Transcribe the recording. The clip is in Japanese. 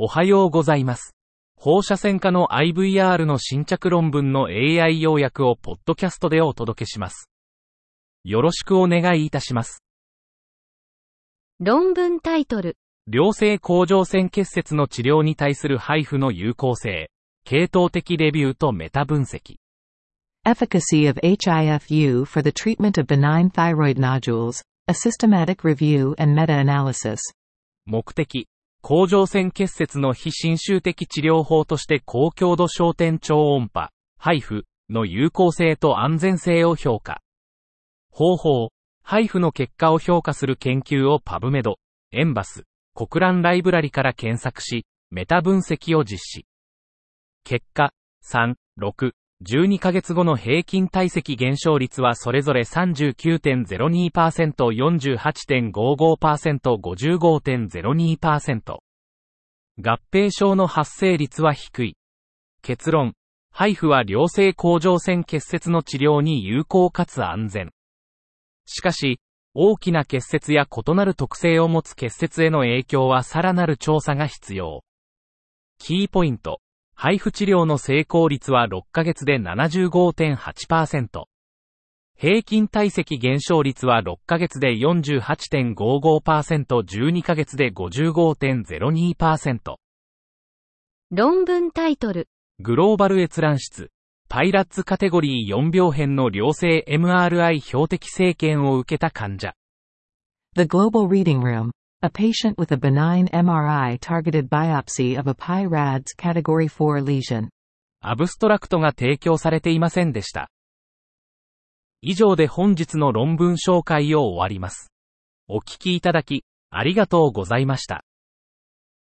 おはようございます。放射線科の IVR の新着論文の AI 要約をポッドキャストでお届けします。よろしくお願いいたします。論文タイトル。良性甲状腺結節の治療に対する配布の有効性、系統的レビューとメタ分析。Efficacy of HIFU for the treatment of benign thyroid nodules, a systematic review and meta-analysis. 目的、甲状腺結節の非侵襲的治療法として高強度焦点超音波、配布の有効性と安全性を評価。方法、配布の結果を評価する研究をパブメド、エンバス、国蘭ライブラリから検索し、メタ分析を実施。結果、3、6、12ヶ月後の平均体積減少率はそれぞれ39.02%、48.55%、55.02%。合併症の発生率は低い。結論。配布は良性甲状腺結節の治療に有効かつ安全。しかし、大きな結節や異なる特性を持つ結節への影響はさらなる調査が必要。キーポイント。配布治療の成功率は6ヶ月で75.8%。平均体積減少率は6ヶ月で48.55%、12ヶ月で55.02%。論文タイトル。グローバル閲覧室。パイラッツカテゴリー4病変の良性 MRI 標的生検を受けた患者。The Global Reading Room. A patient with a benign MRI targeted biopsy of a PI-RADS Category 4 lesion. アブストラクトが提供されていませんでした。以上で本日の論文紹介を終わります。お聞きいただき、ありがとうございました。